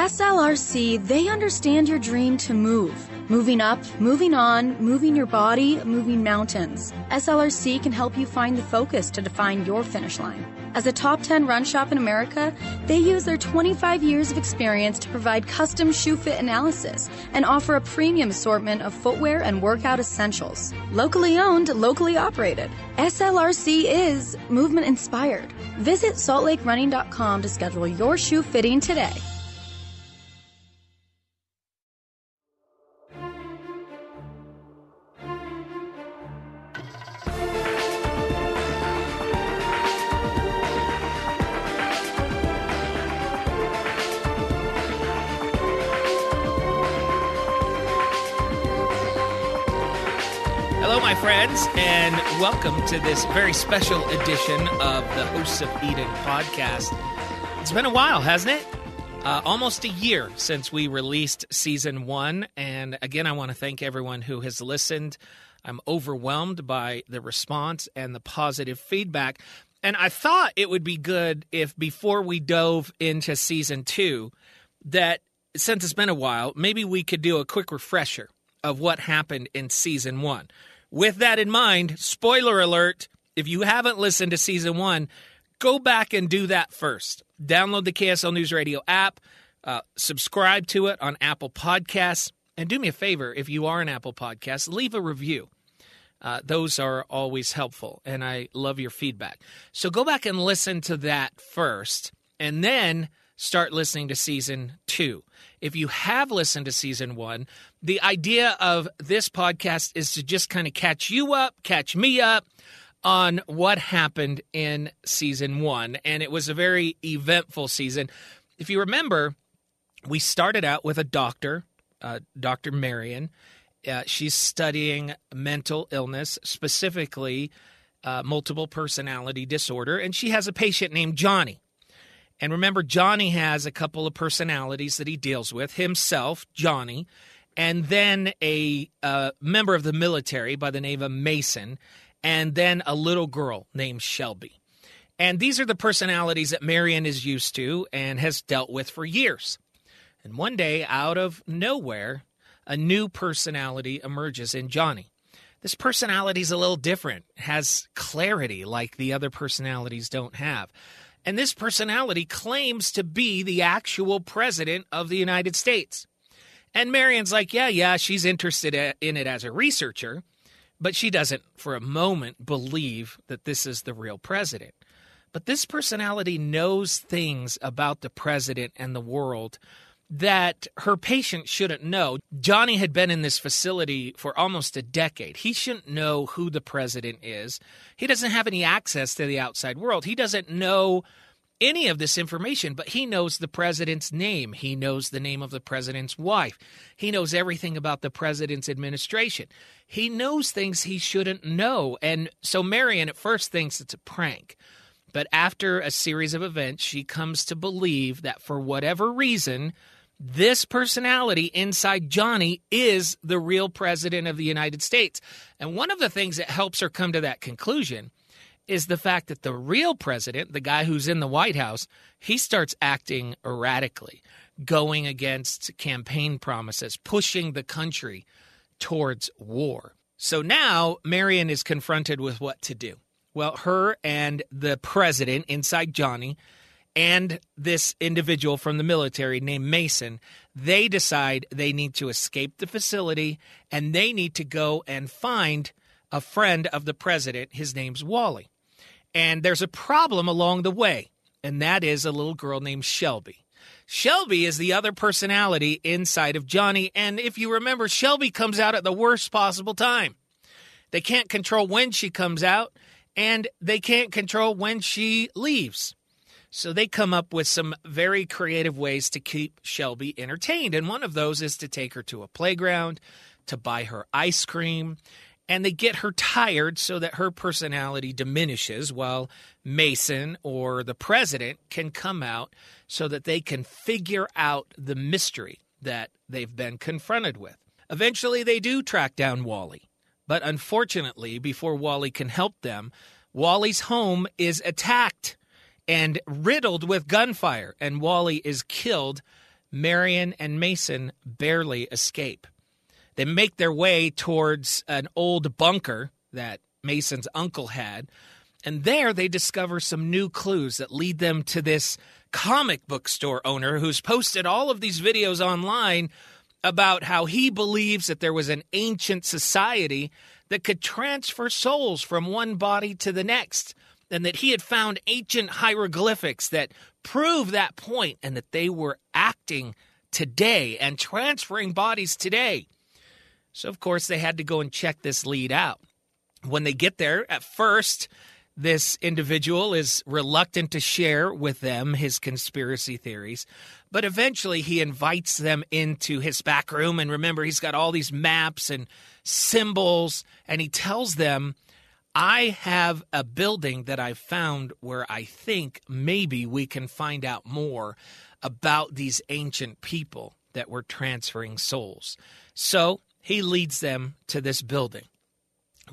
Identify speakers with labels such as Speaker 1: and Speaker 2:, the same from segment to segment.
Speaker 1: SLRC, they understand your dream to move. Moving up, moving on, moving your body, moving mountains. SLRC can help you find the focus to define your finish line. As a top 10 run shop in America, they use their 25 years of experience to provide custom shoe fit analysis and offer a premium assortment of footwear and workout essentials. Locally owned, locally operated. SLRC is movement inspired. Visit saltlakerunning.com to schedule your shoe fitting today.
Speaker 2: My friends, and welcome to this very special edition of the Hosts of Eden podcast. It's been a while, hasn't it? Uh, almost a year since we released season one. And again, I want to thank everyone who has listened. I'm overwhelmed by the response and the positive feedback. And I thought it would be good if before we dove into season two, that since it's been a while, maybe we could do a quick refresher of what happened in season one. With that in mind, spoiler alert if you haven't listened to season one, go back and do that first. Download the KSL News Radio app, uh, subscribe to it on Apple Podcasts, and do me a favor if you are an Apple Podcast, leave a review. Uh, those are always helpful, and I love your feedback. So go back and listen to that first, and then start listening to season two. If you have listened to season one, the idea of this podcast is to just kind of catch you up, catch me up on what happened in season one. And it was a very eventful season. If you remember, we started out with a doctor, uh, Dr. Marion. Uh, she's studying mental illness, specifically uh, multiple personality disorder, and she has a patient named Johnny. And remember, Johnny has a couple of personalities that he deals with himself, Johnny, and then a uh, member of the military by the name of Mason, and then a little girl named Shelby. And these are the personalities that Marion is used to and has dealt with for years. And one day, out of nowhere, a new personality emerges in Johnny. This personality is a little different, has clarity like the other personalities don't have. And this personality claims to be the actual president of the United States. And Marion's like, yeah, yeah, she's interested in it as a researcher, but she doesn't for a moment believe that this is the real president. But this personality knows things about the president and the world that her patient shouldn't know. Johnny had been in this facility for almost a decade. He shouldn't know who the president is. He doesn't have any access to the outside world. He doesn't know any of this information, but he knows the president's name. He knows the name of the president's wife. He knows everything about the president's administration. He knows things he shouldn't know. And so Marion at first thinks it's a prank. But after a series of events, she comes to believe that for whatever reason, this personality inside Johnny is the real president of the United States. And one of the things that helps her come to that conclusion is the fact that the real president, the guy who's in the White House, he starts acting erratically, going against campaign promises, pushing the country towards war. So now Marion is confronted with what to do. Well, her and the president inside Johnny and this individual from the military named Mason, they decide they need to escape the facility and they need to go and find a friend of the president. His name's Wally. And there's a problem along the way, and that is a little girl named Shelby. Shelby is the other personality inside of Johnny, and if you remember, Shelby comes out at the worst possible time. They can't control when she comes out, and they can't control when she leaves. So they come up with some very creative ways to keep Shelby entertained. And one of those is to take her to a playground, to buy her ice cream, and they get her tired so that her personality diminishes while Mason or the president can come out so that they can figure out the mystery that they've been confronted with. Eventually, they do track down Wally. But unfortunately, before Wally can help them, Wally's home is attacked and riddled with gunfire, and Wally is killed. Marion and Mason barely escape. They make their way towards an old bunker that Mason's uncle had, and there they discover some new clues that lead them to this comic book store owner who's posted all of these videos online about how he believes that there was an ancient society that could transfer souls from one body to the next, and that he had found ancient hieroglyphics that prove that point, and that they were acting today and transferring bodies today. So, of course, they had to go and check this lead out. When they get there, at first, this individual is reluctant to share with them his conspiracy theories, but eventually he invites them into his back room. And remember, he's got all these maps and symbols, and he tells them, I have a building that I found where I think maybe we can find out more about these ancient people that were transferring souls. So he leads them to this building.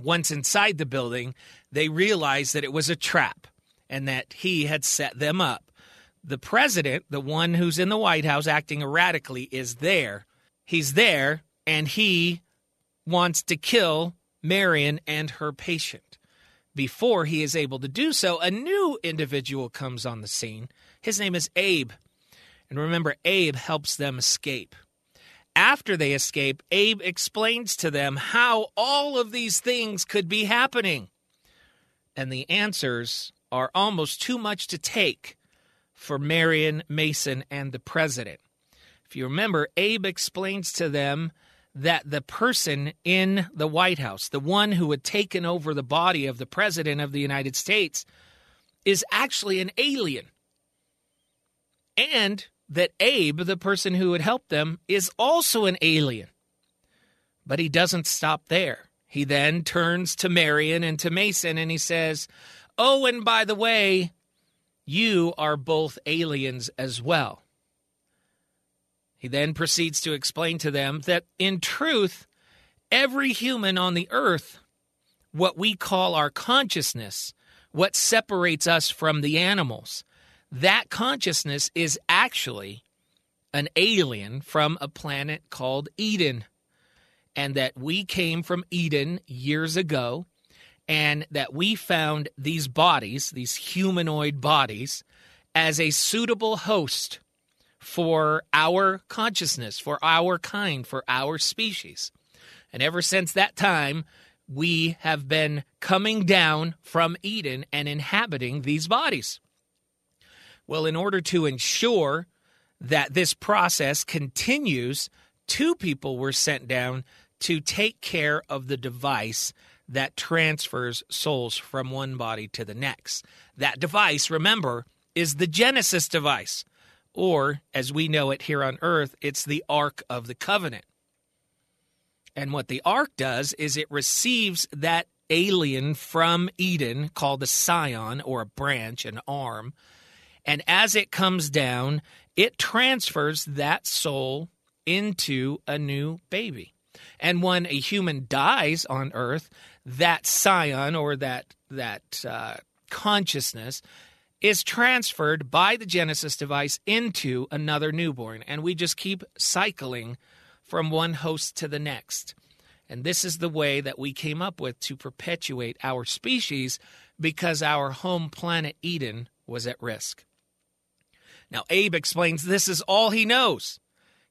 Speaker 2: Once inside the building, they realize that it was a trap and that he had set them up. The president, the one who's in the White House acting erratically, is there. He's there and he wants to kill Marion and her patient. Before he is able to do so, a new individual comes on the scene. His name is Abe. And remember, Abe helps them escape. After they escape, Abe explains to them how all of these things could be happening. And the answers are almost too much to take for Marion Mason and the president. If you remember, Abe explains to them that the person in the White House, the one who had taken over the body of the president of the United States, is actually an alien. And that Abe, the person who had helped them, is also an alien. But he doesn't stop there. He then turns to Marion and to Mason and he says, Oh, and by the way, you are both aliens as well. He then proceeds to explain to them that in truth, every human on the earth, what we call our consciousness, what separates us from the animals, that consciousness is actually an alien from a planet called Eden. And that we came from Eden years ago, and that we found these bodies, these humanoid bodies, as a suitable host for our consciousness, for our kind, for our species. And ever since that time, we have been coming down from Eden and inhabiting these bodies. Well, in order to ensure that this process continues, two people were sent down to take care of the device that transfers souls from one body to the next. That device, remember, is the Genesis device, or as we know it here on earth, it's the Ark of the Covenant. And what the Ark does is it receives that alien from Eden called a scion or a branch, an arm and as it comes down, it transfers that soul into a new baby. And when a human dies on earth, that scion or that that uh, consciousness is transferred by the Genesis device into another newborn, and we just keep cycling from one host to the next. And this is the way that we came up with to perpetuate our species because our home planet Eden was at risk. Now, Abe explains this is all he knows.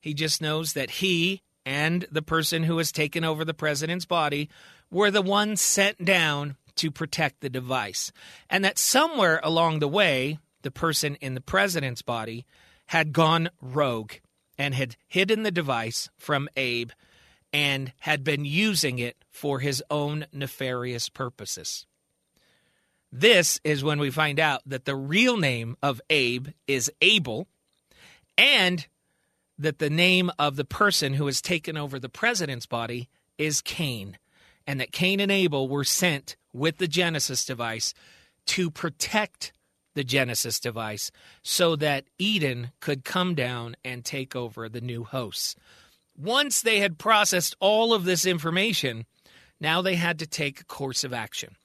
Speaker 2: He just knows that he and the person who has taken over the president's body were the ones sent down to protect the device. And that somewhere along the way, the person in the president's body had gone rogue and had hidden the device from Abe and had been using it for his own nefarious purposes. This is when we find out that the real name of Abe is Abel and that the name of the person who has taken over the president's body is Cain, and that Cain and Abel were sent with the Genesis device to protect the Genesis device so that Eden could come down and take over the new hosts. Once they had processed all of this information, now they had to take a course of action.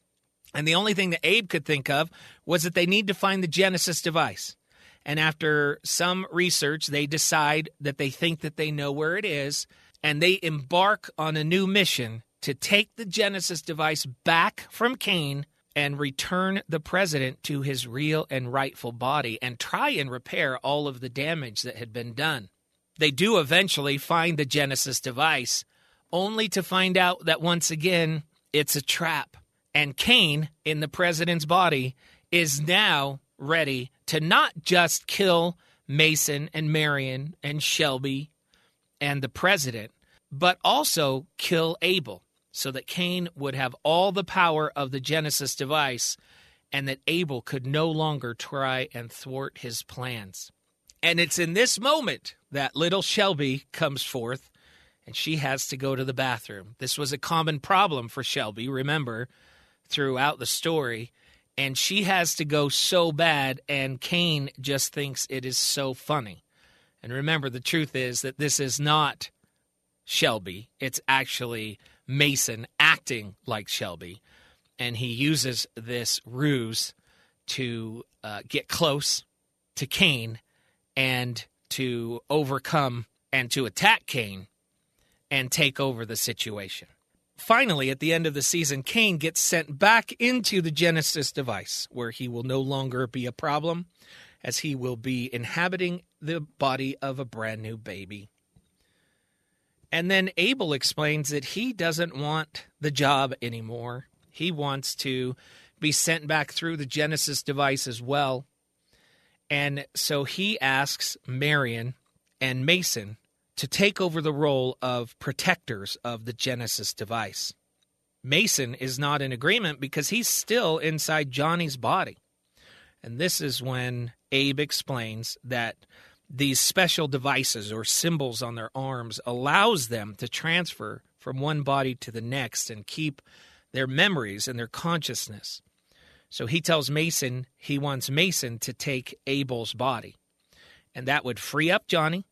Speaker 2: And the only thing that Abe could think of was that they need to find the Genesis device. And after some research, they decide that they think that they know where it is, and they embark on a new mission to take the Genesis device back from Cain and return the president to his real and rightful body and try and repair all of the damage that had been done. They do eventually find the Genesis device, only to find out that once again it's a trap. And Cain, in the president's body, is now ready to not just kill Mason and Marion and Shelby and the president, but also kill Abel so that Cain would have all the power of the Genesis device and that Abel could no longer try and thwart his plans. And it's in this moment that little Shelby comes forth and she has to go to the bathroom. This was a common problem for Shelby, remember, throughout the story. And she has to go so bad, and Cain just thinks it is so funny. And remember, the truth is that this is not Shelby, it's actually Mason acting like Shelby, and he uses this ruse to uh, get close to Cain and to overcome and to attack Cain and take over the situation. Finally, at the end of the season, Cain gets sent back into the Genesis device, where he will no longer be a problem, as he will be inhabiting the body of a brand new baby. And then Abel explains that he doesn't want the job anymore. He wants to be sent back through the Genesis device as well. And so he asks Marion and Mason to take over the role of protectors of the Genesis device. Mason is not in agreement because he's still inside Johnny's body. And this is when Abe explains that these special devices or symbols on their arms allows them to transfer from one body to the next and keep their memories and their consciousness. So he tells Mason he wants Mason to take Abel's body. And that would free up Johnny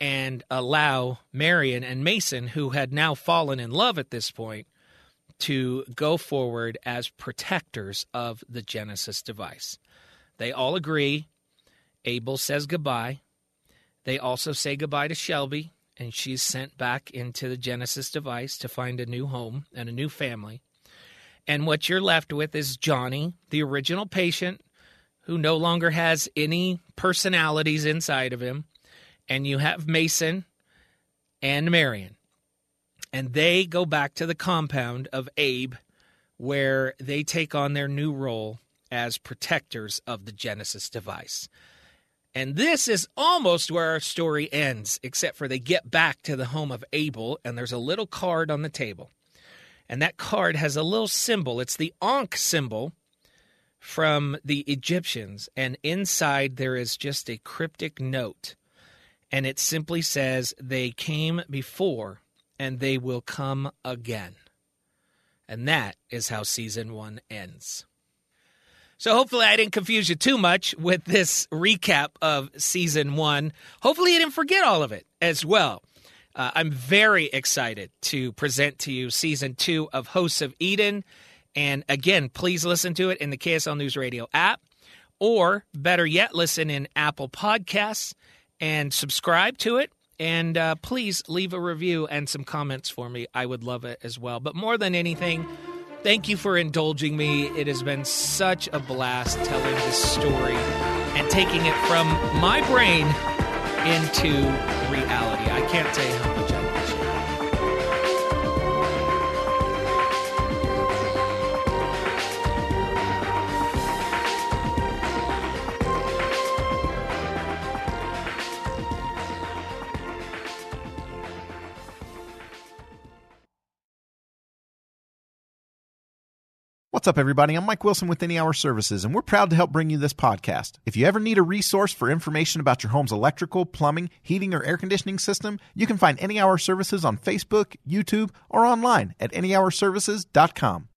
Speaker 2: and allow Marion and Mason, who had now fallen in love at this point, to go forward as protectors of the Genesis device. They all agree Abel says goodbye. They also say goodbye to Shelby, and she's sent back into the Genesis device to find a new home and a new family. And what you're left with is Johnny, the original patient, who no longer has any personalities inside of him. And you have Mason and Marion. And they go back to the compound of Abe, where they take on their new role as protectors of the Genesis device. And this is almost where our story ends, except for they get back to the home of Abel, and there's a little card on the table. And that card has a little symbol. It's the Ankh symbol from the Egyptians. And inside there is just a cryptic note. And it simply says, They came before, and they will come again. And that is how season one ends. So hopefully I didn't confuse you too much with this recap of season one. Hopefully you didn't forget all of it as well. Uh, I'm very excited to present to you season two of Hosts of Eden. And again, please listen to it in the KSL News Radio app, or better yet, listen in Apple Podcasts and subscribe to it. And uh, please leave a review and some comments for me. I would love it as well. But more than anything, Thank you for indulging me. It has been such a blast telling this story and taking it from my brain into reality. I can't tell you how much
Speaker 3: What's up, everybody? I'm Mike Wilson with Any Hour Services, and we're proud to help bring you this podcast. If you ever need a resource for information about your home's electrical, plumbing, heating, or air conditioning system, you can find Any Hour Services on Facebook, YouTube, or online at anyhourservices.com.